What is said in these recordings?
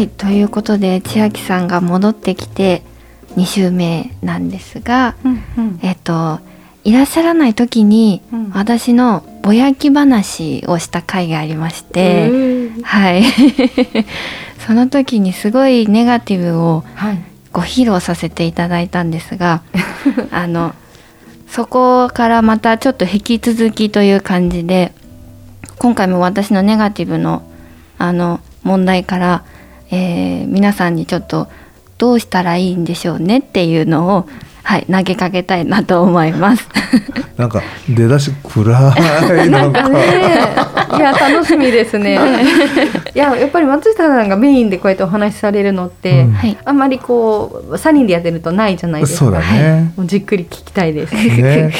はい、ということで千秋さんが戻ってきて2週目なんですが、うんうん。えっといらっしゃらない時にうん私のぼやき話をした回がありまして、はい その時にすごいネガティブをはい。ご披露させていただいたんですが あのそこからまたちょっと引き続きという感じで今回も私のネガティブのあの問題から、えー皆さんにちょっとどうしたらいいんでしょうねっていうのを、はい、投げかけたいなと思います。なんか出だし暗い なんか。いや楽しみですね。いややっぱり松下さんがメインでこうやってお話しされるのって、うんはいあんまりこう3人でやってるとないじゃないですか。そうだね。もうじっくり聞きたいです。ね。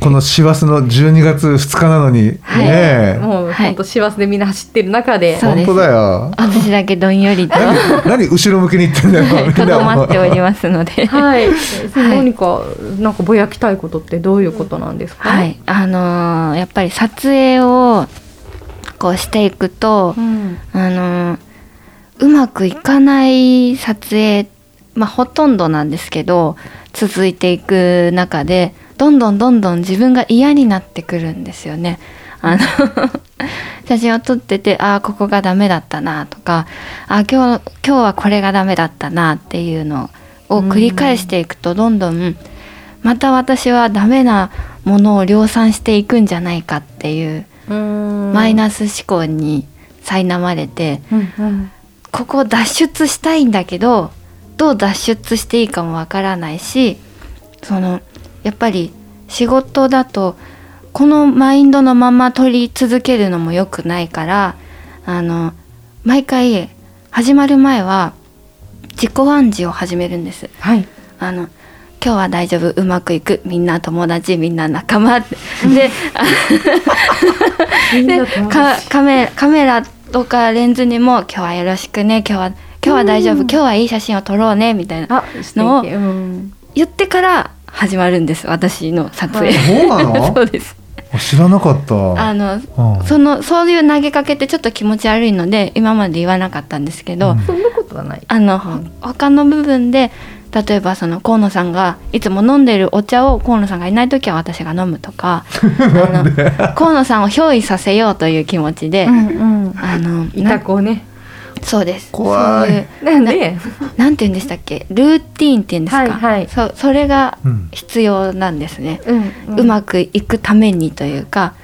この師走の12月2日なのに、はいね。もうはい本当師走でみんな走ってる中で、そうです本当だよ。私だけどんよりと何何後ろ向きに言ってんだよ。みとどまっておりますので。はい、何かなんかぼやきたいことってどういうことなんですか？はい、あのーやっぱり撮影をこうしていくと、うん、あのーうまくいかない撮影まあほとんどなんですけど続いていく中でどんどんどんどん自分が嫌になってくるんですよね。あの 写真を撮っててああここがダメだったなとかあー今日今日はこれがダメだったなっていうのを繰り返していくとどんどんまた私はダメなものを量産していくんじゃないかっていうママイナス思考に苛まれてうんうんここを脱出したいんだけどどう脱出していいかもわからないしそのやっぱり仕事だとこのマインドのまま取り続けるのも良くないからあの毎回始まる前は自己暗示を始めるんです。はい。あの今日は大丈夫うまくいく。みんな友達みんな仲間。っ てでカメカメラとかレンズにも「今日はよろしくね。今日は今日は大丈夫。うん。今日はいい写真を撮ろうね」みたいなのを言ってから始まるんです。私の撮影、そうなの？そうです。あ知らなかった。あのうん。そのそういう投げかけってちょっと気持ち悪いので今まで言わなかったんですけど、うん。そんなことはない。あの、うん。他の部分で例えばその河野さんがいつも飲んでるお茶を河野さんがいない時は私が飲むとかあの河野さんを憑依させようという気持ちで、うんうん。あのいなた子ね。そうです。怖い。そういうなんで？なんて言うんでしたっけ？ルーティーンって言うんですか、はいはい。そうそれがうん。必要なんですね、うん。うまくいくためにというか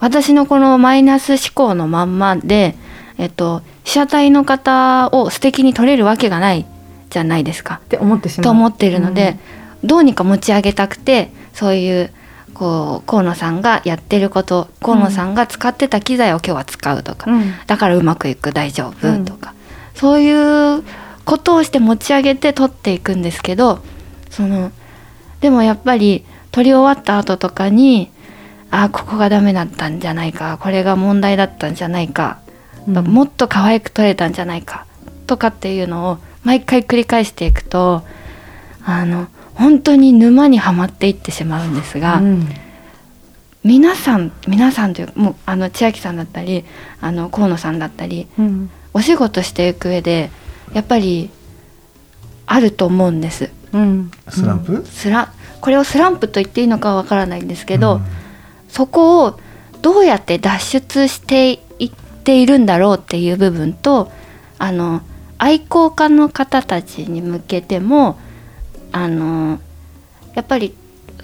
私のこのマイナス思考のまんまで、えっと、被写体の方を素敵に撮れるわけがないじゃないですかって思ってしまう。と思ってるので、どうにか持ち上げたくてそういうこう河野さんがやってること河野さんが使ってた機材を今日は使うとか、うん。うんだからうまくいく大丈夫うんとか、そういうことをして持ち上げて撮っていくんですけどそのでもやっぱり撮り終わった後とかにあここがダメだったんじゃないかこれが問題だったんじゃないか、うんもっと可愛く撮れたんじゃないかとかっていうのを毎回繰り返していくとあの本当に沼にはまっていってしまうんですが。うん皆さん皆さんというもうあの千秋さんだったりあの河野さんだったりうんお仕事していく上でやっぱりあると思うんですうん。スランプ？スラこれをスランプと言っていいのかわからないんですけど、うんそこをどうやって脱出していっているんだろうっていう部分とあの愛好家の方たちに向けてもあのやっぱり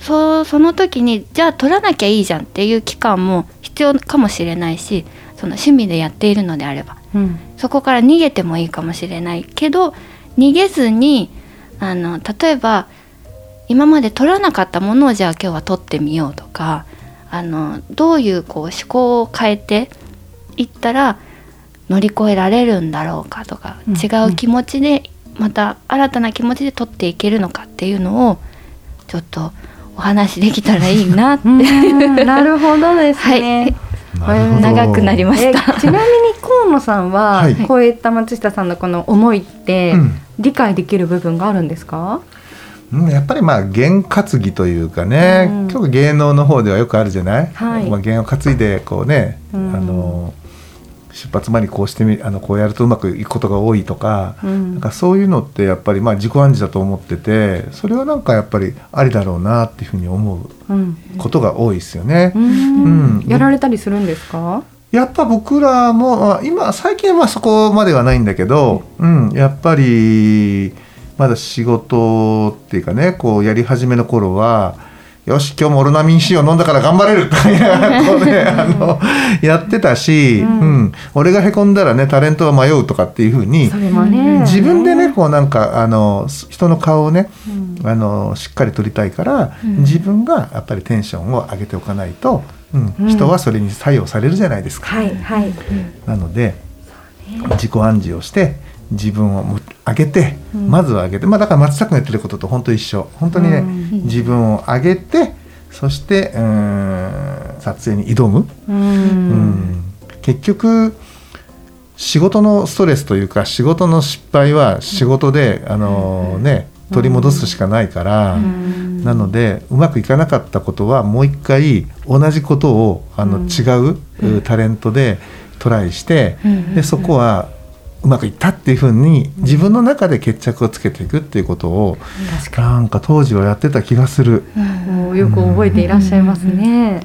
そうその時にじゃあ取らなきゃいいじゃんっていう期間も必要かもしれないしその趣味でやっているのであればうん。そこから逃げてもいいかもしれないけど逃げずにあの例えば今まで取らなかったものをじゃあ今日は取ってみようとかあのどういうこう思考を変えていったら乗り越えられるんだろうかとか、うん違う気持ちでまた新たな気持ちで取っていけるのかっていうのをちょっとお話できたらいいなって、うんなるほどですね。なるほど長くなりましえた。ちなみに河野さんは、はい。こういった松下さんのこの思いって、うん。理解できる部分があるんですか？うんやっぱりまあ験担ぎというかね、うん。結構芸能の方ではよくあるじゃない、はい。まあ、弦を担いでこうね、うん。あの出発前にこうしてみあのこうやるとうまくいくことが多いとか,、うんなんかそういうのってやっぱりまあ自己暗示だと思っててそれはなんかやっぱりありだろうなっていうふうに思ううん。ことが多いですよね。うんうんやられたりするんですか？やっぱ僕らもまあ今最近はまあそこまではないんだけど、うん、やっぱりまだ仕事っていうかねこうやり始めの頃はよし今日もオロナミン C を飲んだから頑張れる。とこうねあのやってたし、ううん。ん俺がへこんだらねタレントは迷うとかっていうふうにね。自分でねこうなんかあの人の顔をねうん。あのしっかり撮りたいから、うん。自分がやっぱりテンションを上げておかないと、うん。うん。人はそれに作用されるじゃないですか。はいはい。なので自己暗示をして自分をむ上げて、うん。まずは上げてまあだから松下君が言ってることと本当一緒。本当にね、うん。自分を上げてそしてうーん撮影に挑む、ううん。ん。結局仕事のストレスというか仕事の失敗は仕事で、あのね取り戻すしかないから、うん。なのでうまくいかなかったことはもう一回同じことをあの、うん。違う、うタレントでトライして、うん。でそこはうまくいったっていうふうに自分の中で決着をつけていくっていうことを確かなんか当時はやってた気がする。うん。にもうよく覚えていらっしゃいますね。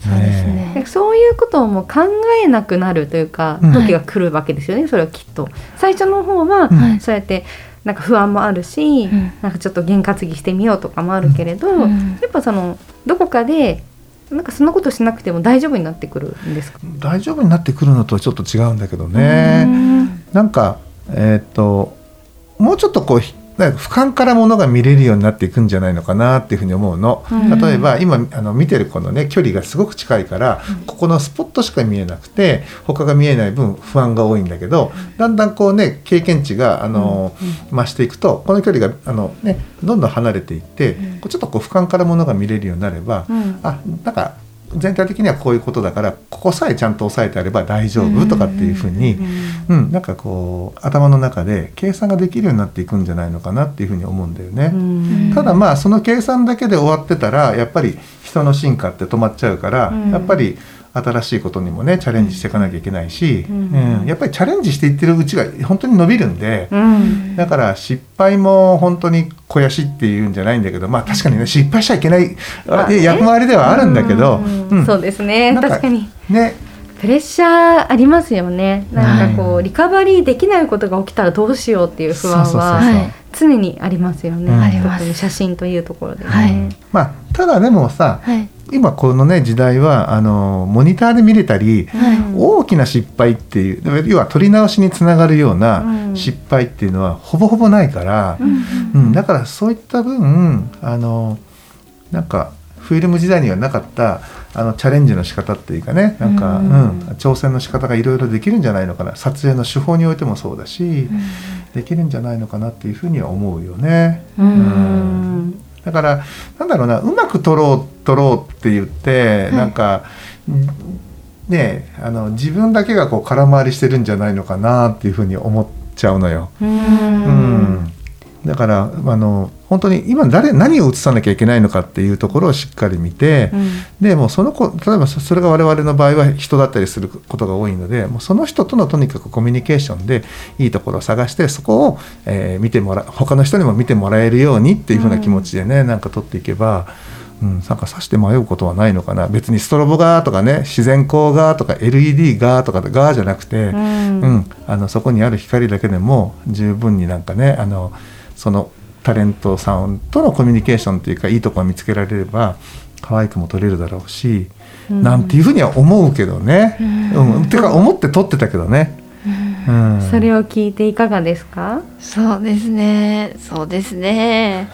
そうですね。ねでそういうことをもう考えなくなるというか、うん。時が来るわけですよね、それはきっと。最初の方は、うん。そうやってなんか不安もあるし、ん。なんかちょっと験担ぎしてみようとかもあるけれど、うん。やっぱそのどこかでなんかそんなことしなくても大丈夫になってくるんですか？大丈夫になってくるのとはちょっと違うんだけどね。うんなんかえーっともうちょっとこうひなんか俯瞰からものが見れるようになっていくんじゃないのかなっていうふうに思うの。うん。例えば今あの見てるこのね距離がすごく近いから、ここのスポットしか見えなくて他が見えない分不安が多いんだけどだんだんこうね経験値があの、増していくとこの距離があの、ね、どんどん離れていって、ちょっとこう俯瞰からものが見れるようになれば、うん。あなんか全体的にはこういうことだからここさえちゃんと押さえてあれば大丈夫とかっていうふうに、うんなんかこう頭の中で計算ができるようになっていくんじゃないのかなっていうふうに思うんだよね。うん。ただまあその計算だけで終わってたらやっぱり人の進化って止まっちゃうから、うん。やっぱり新しいことにもねチャレンジしていかなきゃいけないし、ううん。んやっぱりチャレンジしていってるうちが本当に伸びるんで、うん。だから失敗も本当に肥やしっていうんじゃないんだけどまあ確かにね失敗しちゃいけない、まあね。役回りではあるんだけど、うん。うん。そうですね。確かに。ね。プレッシャーありますよね。なんかこう、リカバリーできないことが起きたらどうしようっていう不安そうそうそうそう。ははい常にありますよね、写真というところでね、はい。まあただでもさはい今このね時代はあのモニターで見れたり、うん大きな失敗っていう要は取り直しにつながるよううなん失敗っていうのはほぼほぼないから、うんうんだからそういった分あのなんかフィルム時代にはなかったあのチャレンジの仕方っていうかねなんか、ううん。ん挑戦の仕方がいろいろできるんじゃないのかな。撮影の手法においてもそうだし、できるんじゃないのかなっていうふうには思うよね。うんだからなんだろうなうまく撮ろう撮ろうって言って、い。なんかねあの自分だけがこう空回りしてるんじゃないのかなっていうふうに思っちゃうのよ。ううん。んだからあの本当に今誰何を映さなきゃいけないのかっていうところをしっかり見て、でもうその子例えばそそれが我々の場合は人だったりすることが多いのでもうその人とのとにかくコミュニケーションでいいところを探してそこを、えー見てもら他の人にも見てもらえるようにっていうふうな気持ちでね、なんか撮っていけば。うん、なんかさして迷うことはないのかな。別にストロボがとかね自然光がとか LED がとかがじゃなくて、うん。うん、あのそこにある光だけでも十分になんかねあのそのタレントさんとのコミュニケーションというかいいところを見つけられれば可愛くも撮れるだろうし、うん。なんていうふうには思うけどね。うん。うん。てか思って撮ってたけどね。うん。それを聞いていかがですか？そうですね。そうですね。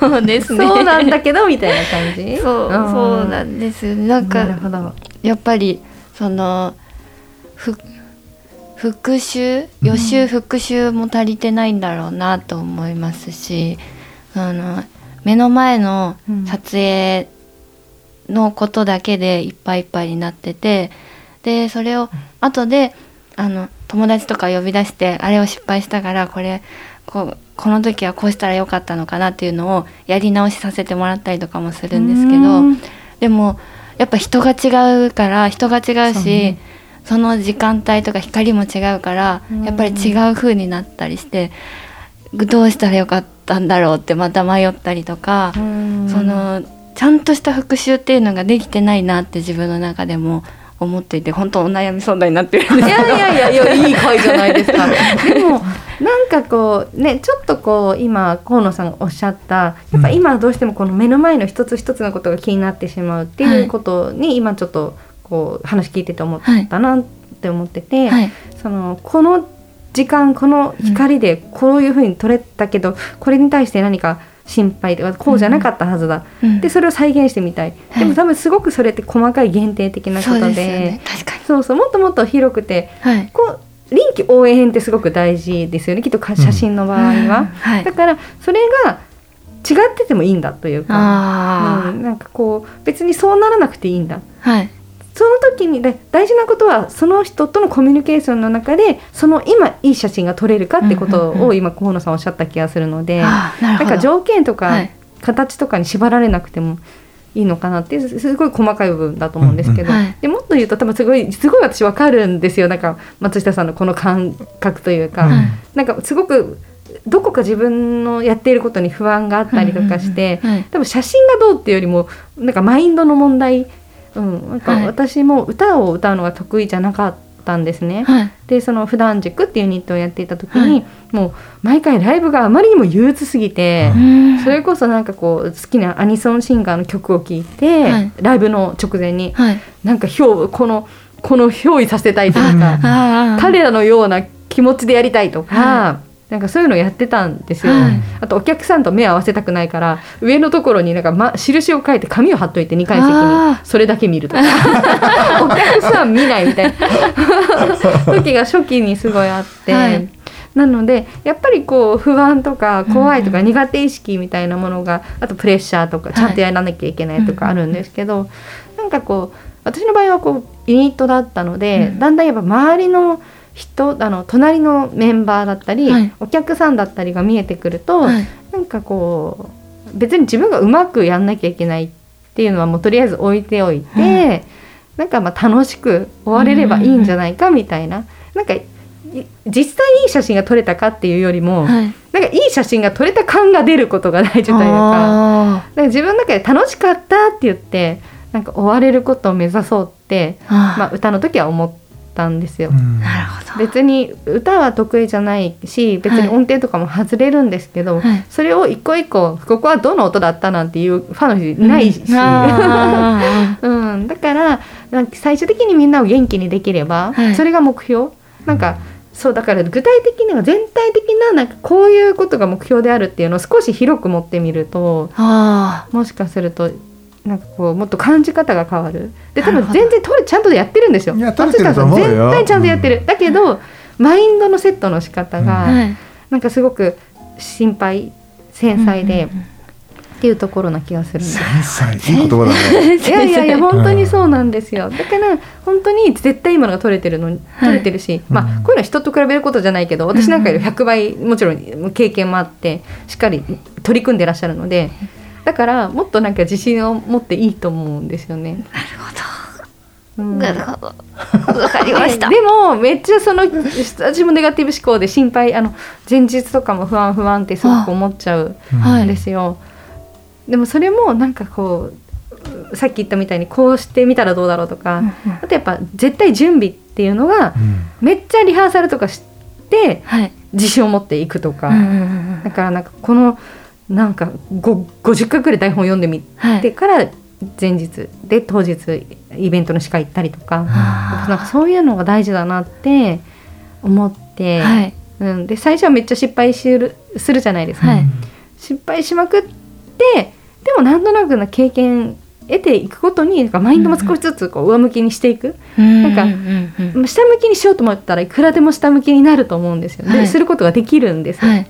そうですね。そうなんだけどみたいな感じ？そうそうなんですよなんかなるほど。やっぱりそのふ復習予習復習も足りてないんだろうなと思いますし、あの目の前の撮影のことだけでいっぱいいっぱいになっててでそれを後であの友達とか呼び出してあれを失敗したからこれこうこの時はこうしたらよかったのかなっていうのをやり直しさせてもらったりとかもするんですけど。うん。でもやっぱ人が違うから人が違うしその時間帯とか光も違うからうん。やっぱり違う風になったりしてどうしたらよかったんだろうってまた迷ったりとかうん。そのちゃんとした復習っていうのができてないなって自分の中でも思っていて本当お悩み相談になってるんですいやいやいやいやいい回じゃないですか。でもなんかこうねちょっとこう今河野さんがおっしゃったやっぱ今どうしてもこの目の前の一つ一つのことが気になってしまうっていうことに今ちょっとこう話聞いてて思ったなって思ってて、はい。そのこの時間この光でこういうふうに撮れたけど、これに対して何か心配とかこうじゃなかったはずだ、うん。でそれを再現してみたい、はい。でも多分すごくそれって細かい限定的なことで。そうそうもっともっと広くてはい。こう臨機応変ってすごく大事ですよね。きっとか写真の場合は、うん。はい。だからそれが違っててもいいんだというか、あうん、なんかこう別にそうならなくていいんだ。あはいその時にで大事なことはその人とのコミュニケーションの中でその今いい写真が撮れるかってことを今河野さんおっしゃった気がするので、なんか条件とかはい。形とかに縛られなくてもいいのかなってすすごい細かい部分だと思うんですけど、うんうんはい。でもっと言うと多分すごいすごい私わかるんですよ。なんか松下さんのこの感覚というか、うんなんかすごくどこか自分のやっていることに不安があったりとかして、うんうんうん。はい。多分写真がどうっていうよりもなんかマインドの問題、うん、なんかはい。私も歌を歌うのが得意じゃなかったんですね。はい。でその普段塾っていうユニットをやっていた時に、はい。もう毎回ライブがあまりにも憂鬱すぎて、うん。それこそなんかこう好きなアニソンシンガーの曲を聴いて、はい。ライブの直前にはい。なんか憑このこの憑依させたいというか、彼らのような気持ちでやりたいとか、はなんかそういうのをやってたんですよ、はい。あとお客さんと目を合わせたくないから上のところになんか、ま、印を書いて紙を貼っといて2階席あにそれだけ見るとか。お客さん見ないみたいな。時が初期にすごいあって。はい。なのでやっぱりこう不安とか怖いとか苦手意識みたいなものが、あとプレッシャーとかい。ちゃんとやらなきゃいけないとかあるんですけど、なんかこう私の場合はこうユニットだったので、うん。だんだんやっぱ周りの人あの隣のメンバーだったり、はい。お客さんだったりが見えてくると、はい。なんかこう別に自分がうまくやんなきゃいけないっていうのはもうとりあえず置いておいて、なんかまあ楽しく終われればいいんじゃないかみたいな、なんかい実際いい写真が撮れたかっていうよりも、はい。なんかいい写真が撮れた感が出ることが大事というか。あだから自分の中で楽しかったって言ってなんか終われることを目指そうって、まあ、歌の時は思ったんですよ。うん。なるほど。別に歌は得意じゃないし別に音程とかも外れるんですけど、はい。それを一個一個ここはどの音だったなんていうファンの人いないし、うん。あ うん、だからなんか最終的にみんなを元気にできれば、はい。それが目標。なんかそうだから具体的には全体的ななんかこういうことが目標であるっていうのを少し広く持ってみるともしかするとなんかこうもっと感じ方が変わる。で多分全然取れちゃんとやってるんですよ。松下さん絶対ちゃんとやってる、だけどマインドのセットの仕方が、ーはい。なんかすごく心配繊細で、うんうんうん。っていうところな気がする繊細。いい言葉だね。いやいやいや本当にそうなんですよ。だから本当に絶対今のが取れてるの取れてるし、うん。まあこういうのは人と比べることじゃないけど私なんかより100倍もちろん経験もあってしっかり取り組んでらっしゃるのでだからもっとなんか自信を持っていいと思うんですよね。うん。なるほど。わかりました。でもめっちゃその私もネガティブ思考で心配。あの前日とかも不安不安ってすごく思っちゃうはいんですよ。でもそれもなんかこうさっき言ったみたいにこうしてみたらどうだろうとか、うんうん。あとやっぱ絶対準備っていうのがうん。めっちゃリハーサルとかしてはい。自信を持っていくとか、うんうんうん。だからなんかこのなんかご50回くらい台本読んでみはいてから前日で当日イベントの司会行ったりとかなんかそういうのが大事だなって思って、はい。うん、で最初はめっちゃ失敗するするじゃないですか、はい。失敗しまくってでもなんとなくな経験得ていくことになんかマインドも少しずつこう上向きにしていく、なんかうんうん。うん下向きにしようと思ったらいくらでも下向きになると思うんですよ、はい。ですることができるんですよ、はい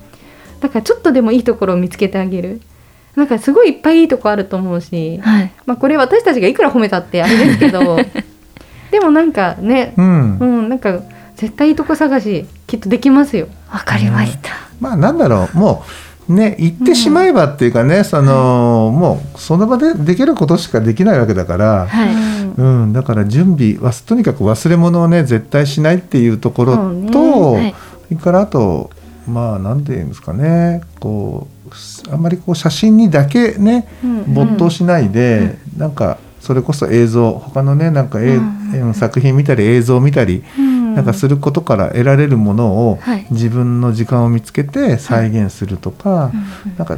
だからちょっとでもいいところを見つけてあげる。なんかすごいいっぱいいいとこあると思うし、はい。まあ、これ私たちがいくら褒めたってあれですけど でもなんかねうん。うんなんか絶対いいとこ探しきっとできますよ。わかりました。まあなんだろう。もうね言ってしまえばっていうかね、そのもうその場でできることしかできないわけだから、はい。うん。うん、だから準備はとにかく忘れ物をね絶対しないっていうところそうね。と、はい。それからあとまあなんていうんですかね。こうあんまりこう写真にだけねうん。没頭しないで、なんかそれこそ映像他のねなんか、え作品見たり映像を見たり、うん。なんかすることから得られるものを、はい。自分の時間を見つけて再現するとか、なんか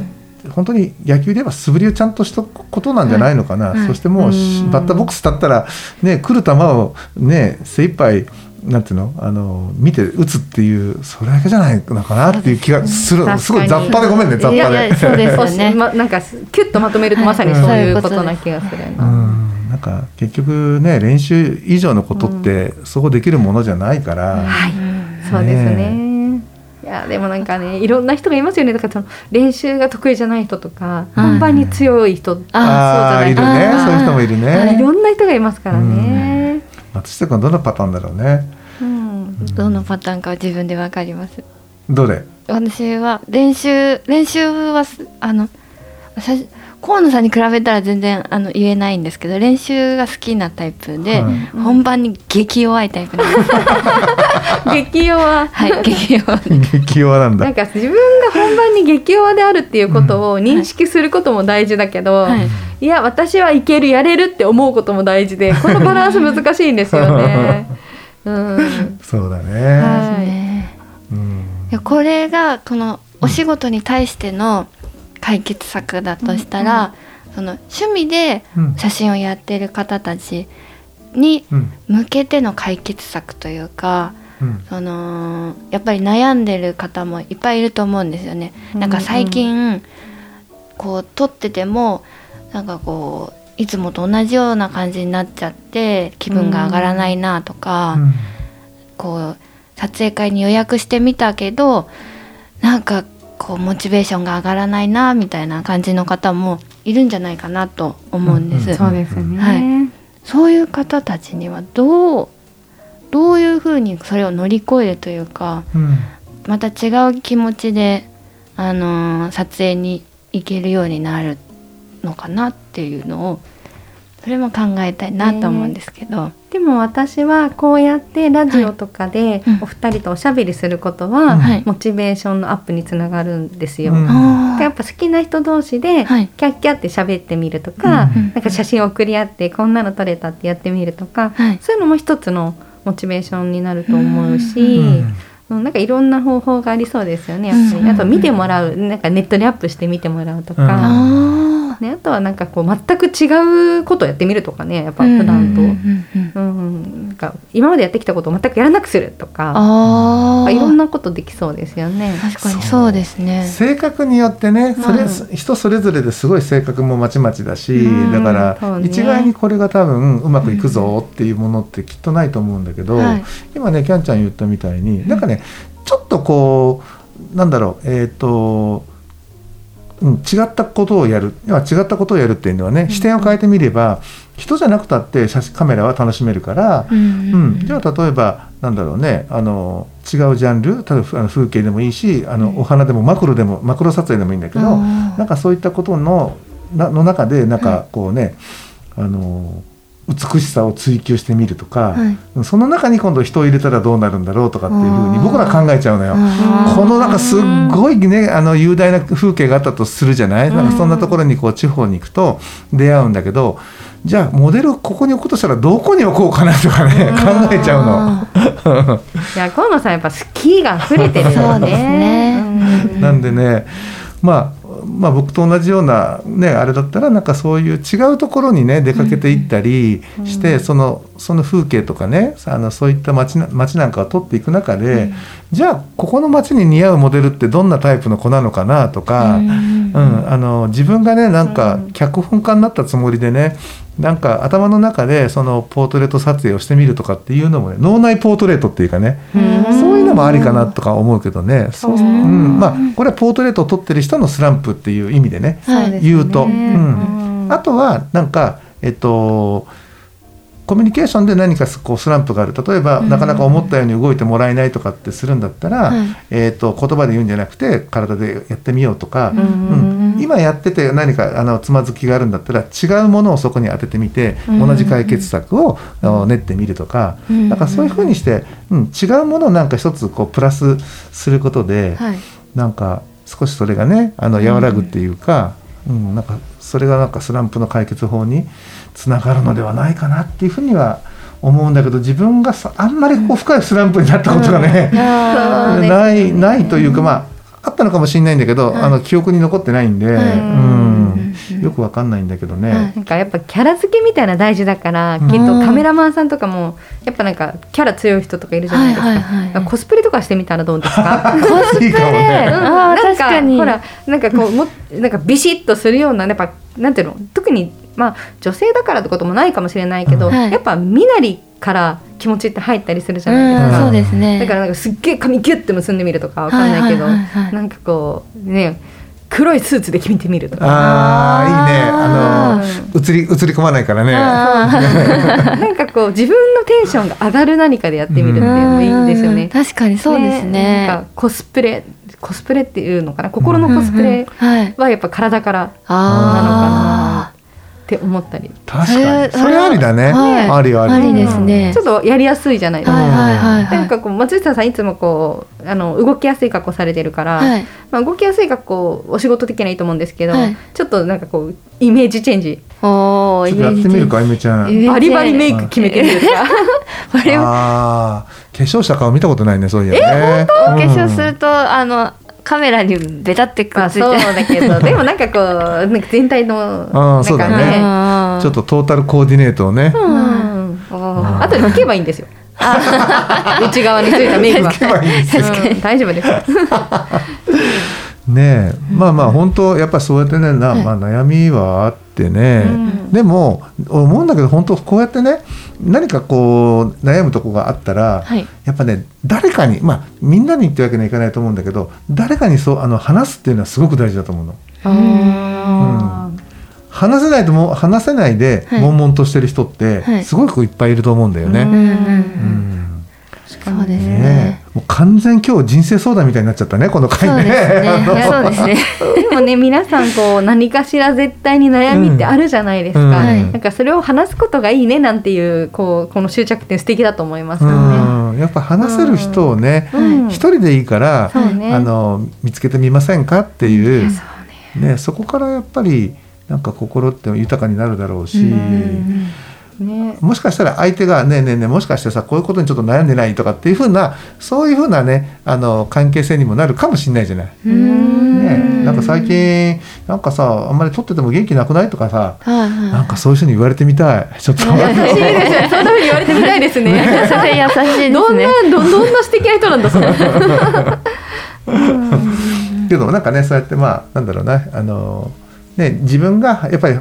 本当に野球で言えば素振りをちゃんとしたことなんじゃないのかな、そしてもうバッターボックス立ったら、ね、来る球を、ね、精一杯なんていうの？あの見て打つっていうそれだけじゃないのかなっていう気がする。すごい雑把でごめんね雑把で。そうですよね。ま、なんかキュッとまとめるとまさにはい。そういうことな気がするうな。ん。なんか結局ね練習以上のことって、そこできるものじゃないから、はい。うんそうですね。ね。いやでもなんかねいろんな人がいますよね。だからその練習が得意じゃない人とかうん。本番に強い人、ああーいるね。そういう人もいるね。いろんな人がいますからね。松下君はどのパターンだろうね。うんどのパターンかは自分でわかりますどれ？私は練習練習はすあのさ河野さんに比べたら全然あの言えないんですけど練習が好きなタイプで、はい。本番に激弱いタイプなんです。激弱。はい激弱。激弱なんだ。なん。か自分が本番に激弱であるっていうことを認識することも大事だけど、はい。い、や私はいけるやれるって思うことも大事でこのバランス難しいんですよね。うん、そうだね。はい。ね。うん。いやこれがこのお仕事に対しての解決策だとしたら、その趣味でうん。写真をやってる方たちにうん。向けての解決策というか、うん。そのやっぱり悩んでる方もいっぱいいると思うんですよね。なんか最近、こう撮っててもなんかこういつもと同じような感じになっちゃって気分が上がらないなとか、こう撮影会に予約してみたけどなんかこうモチベーションが上がらないなみたいな感じの方もいるんじゃないかなと思うんです。うんうんそうですね。はいそういう方たちにはどうどういうふうにそれを乗り越えるというかうんまた違う気持ちで、あのー撮影に行けるようになるのかなっていうのをそれも考えたいなと思うんですけど、でも私はこうやってラジオとかでうん。お二人とおしゃべりすることは、はい。モチベーションのアップにつながるんですよ。うやっぱ好きな人同士ではい。キャッキャって喋ってみるとか、うん。なんか写真送り合ってこんなの撮れたってやってみるとか、はい。そういうのも一つのモチベーションになると思うし、うん。うん。なんかいろんな方法がありそうですよねやっぱり、うん。あと見てもらうなんかネットにアップして見てもらうとか、うん。あね、あとはなんかこう全く違うことをやってみるとかねやっぱー普段と。うんなんか今までやってきたことを全くやらなくするとか。あー。いろんなことできそうですよね。確かにそうですね。性格によってねそれ、うん人それぞれですごい性格もまちまちだし、うん。だから、一概にこれが多分うまくいくぞっていうものってきっとないと思うんだけど、はい。今ねキャンちゃん言ったみたいになんかねちょっとこうなんだろうえっ、とうん、違ったことをやる。要は違ったことをやるっていうのはね、視点を変えてみれば人じゃなくたって写真カメラは楽しめるから、うん。うん、じゃあ例えばなんだろうねあの違うジャンル例えば風景でもいいしあのお花でもマクロでもマクロ撮影でもいいんだけど、なんかそういったことのなの中でなんかこうね、あの美しさを追求してみるとか、はい。その中に今度人を入れたらどうなるんだろうとかっていうふうに僕ら考えちゃうのよ。このなんかすっごいねあの雄大な風景があったとするじゃない、なんかそんなところにこう地方に行くと出会うんだけどじゃあモデルここに置くとしたらどこに置こうかなとかね考えちゃうの。いや河野さんやっぱスキーが溢れてるよね。ねうんなんでねまあまあ、僕と同じような、ね、あれだったらなんかそういう違うところにね出かけていったりして、うんそのその風景とかねあのそういった街な街なんかを撮っていく中で、じゃあここの街に似合うモデルってどんなタイプの子なのかなとか、うんうん、あの自分がねなんかうん脚本家になったつもりでねなんか頭の中でそのポートレート撮影をしてみるとかっていうのもね脳内ポートレートっていうかねうん。そういうのもありかなとか思うけどね。そう、う。うん。んまあ、これはポートレートを撮ってる人のスランプっていう意味でねね。言うと、ううんん、あとはなんかえっとコミュニケーションで何かこうスランプがある。例えば、うん。なかなか思ったように動いてもらえないとかってするんだったら、はい。えっと言葉で言うんじゃなくて体でやってみようとか、うんうん今やってて何かあのつまずきがあるんだったら違うものをそこに当ててみて、うん同じ解決策を練ってみるとか、うんなんかそういうふうにして、うん、違うものをなんか一つこうプラスすることで、はい。なんか少しそれがねあの和らぐっていうか、うんなんかそれがなんかスランプの解決法につながるのではないかなっていうふうには思うんだけど自分がさあんまりこう深いスランプになったことがね、そうですね。ないないというかまああったのかもしれないんだけど、はい。あの記憶に残ってないんで、はい。うん、よくわかんないんだけどね、はい。なんかやっぱキャラ付けみたいな大事だから、うん。きっとカメラマンさんとかもやっぱなんかキャラ強い人とかいるじゃないですか、はいはいはい。コスプレとかしてみたらどうですか？いいかもね。あー確かに。ほらなんかこうもなんかビシッとするようなやっぱなんていうの？特にまあ女性だからってこともないかもしれないけど、うんはい。やっぱ身なりから気持ちって入ったりするじゃないですか、うんそうですね。だからなんかすっげえ髪ギュッて結んでみるとかわかんないけど、なんかこうね黒いスーツで決めてみるとか。ああいいね。ああの映り映り込まないからね。あ なんかこう自分のテンションが上がる何かでやってみるっていうのもいいですよね。確かにそうですね。なんかコスプレコスプレっていうのかな？心のコスプレうんうんはやっぱ体からあって思ったり、確かに。それありだね。はい。ありあり。ありですね。ちょっとやりやすいじゃないですか。はいはいはいはい。なんかこう松下さんいつもこうあの動きやすい格好されてるから、はい。まあ、動きやすい格好お仕事的にはいいと思うんですけど、はい。ちょっとなんかこうイメージチェンジ。おおちょっとやってみるかあゆめちゃん。バリバリメイク決めてみるとか？これをああ化粧した顔見たことないねそういやね。お化粧するとあのカメラにベタってくまあっついて。そうだけど でもなんかこうなんか全体のあなんーそうだね。かねちょっとトータルコーディネートをね。あとで拭けばいいんですよ。内側についたメイクは。大丈夫ですねえまあまあ本当やっぱそうやってねな、はい。まあ、悩みはあってね、うん。でも思うんだけど本当こうやってね何かこう悩むとこがあったら、はい。やっぱね誰かにまあみんなにってわけにはいかないと思うんだけど誰かにそうあの話すっていうのはすごく大事だと思うの。あ話せないとも話せないではい。悶々としてる人ってはい。すごくいっぱいいると思うんだよね。うん。うんうんううんんそうですね。ねえもう完全今日人生相談みたいになっちゃったねこの回ね。そうですね。ー でもね皆さんこう何かしら絶対に悩みってあるじゃないですか、うん。はい。なんかそれを話すことがいいねなんていうこうこの執着点素敵だと思いますよね。うん。やっぱ話せる人をねうん。一人でいいから、ね。あの見つけてみませんかっていう、そうね。ね、そこからやっぱりなんか心って豊かになるだろうし、うんねもしかしたら相手が「ねえねえねえもしかしてさこういうことにちょっと悩んでない?」とかっていうふうなそういうふうなねあの関係性にもなるかもしれないじゃない。うんね、なんか最近なんかさあんまり撮ってても元気なくないとかさはいはいなんかそういう人に言われてみたいちょっと優し いですねそんな風に言われてみたいですね。それ優しいですどんねなどどんな素敵な人なんだそれ。けどなんかねそうやってまあなんだろうなあの、ね、自分がやっぱり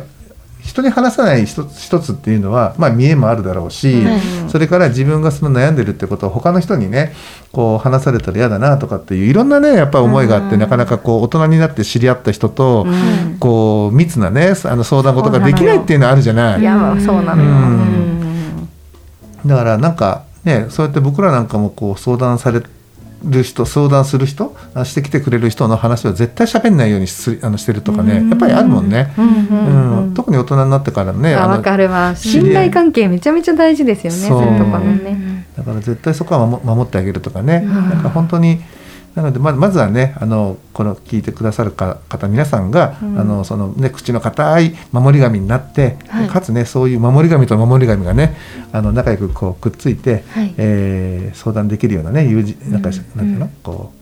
人に話さない一つ一つっていうのは、まあ、見えもあるだろうし、はいそれから自分がその悩んでるってことを他の人にねこう話されたら嫌だなとかっていういろんなねやっぱ思いがあって、うんなかなかこう大人になって知り合った人と、うんこう密なねあの相談事ができないっていうのはあるじゃない？いやそうなのよ。うんうん。だからなんかねそうやって僕らなんかもこう相談される人相談する人あしてきてくれる人の話は絶対喋んないようにすあのしてるとかねやっぱりあるもんね。うん特に大人になってからねあのあわかるわ。信頼関係めちゃめちゃ大事ですよね。そそうういうところね。だから絶対そこは守守ってあげるとかね、うんなんか本当になのでままずはねあのこの聞いてくださるか方皆さんが、うん。あのそのね口の固い守り神になって、はい。かつねそういう守り神と守り神がねあの仲良くこうくっついて、はい。えー相談できるようなね友人なんか、うん。なんていうの？こ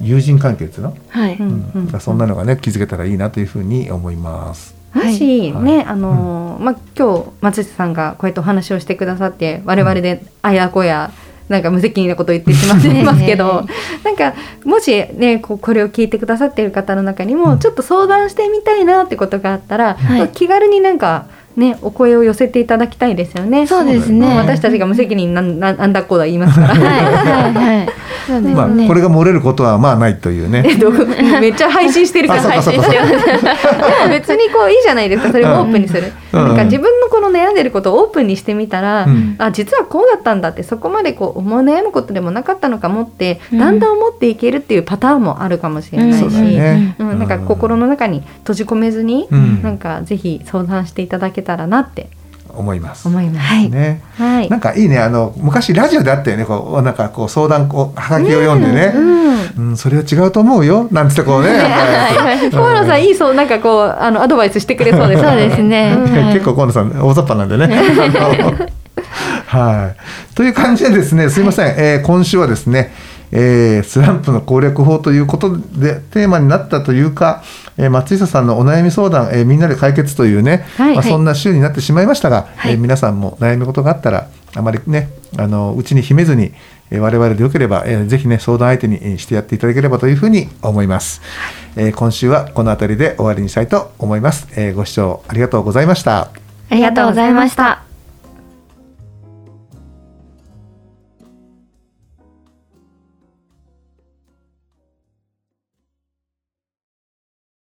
う友人関係っていうの、はい、ううん。そんなのがね気づけたらいいなというふうに思います。もしはい。ね、あのーまあ今日松下さんがこうやってお話をしてくださって我々であやこやなんか無責任なこと言ってしまってますけど なんかもしねこれを聞いてくださっている方の中にもうん。ちょっと相談してみたいなってことがあったら、気軽になんかねお声を寄せていただきたいですよね。そうですね。私たちが無責任なんなん なんだこうだ言いますから。はいはいはい。そうですね、まあこれが漏れることはまあないというね。えどこ めっちゃ配信してるからあそうか配信してる。別にこういいじゃないですか。それをオープンにする、うん。なんか自分のこの悩んでることをオープンにしてみたら、うん。あ実はこうだったんだってそこまでこう思い悩むことでもなかったのかもって、うん。だんだん思っていけるっていうパターンもあるかもしれないし、そうん。なんか心の中に閉じ込めずに、うん。なんかぜひ相談していただけたらなって思います。思います。はいね。はいなんかいいねあの昔ラジオであったよねこうなんかこう相談こうはがきを読んでね。うんうん、それは違うと思うよなんつってこうね。河野 さんいいそうなんかこうあのアドバイスしてくれそうですそうですね 結構河野さん大雑把なんでね。はい。という感じでですね、すいません、えー今週はですね、えースランプの攻略法ということでテーマになったというか、えー松下さんのお悩み相談、えーみんなで解決というね、はいまあ、そんな週になってしまいましたが、はい。えー皆さんも悩み事があったらあまりねあのうちに秘めずに、えー我々でよければ、えーぜひね相談相手にえーしてやっていただければというふうに思います、えー今週はこの辺りで終わりにしたいと思います、えーご視聴ありがとうございました。ありがとうございました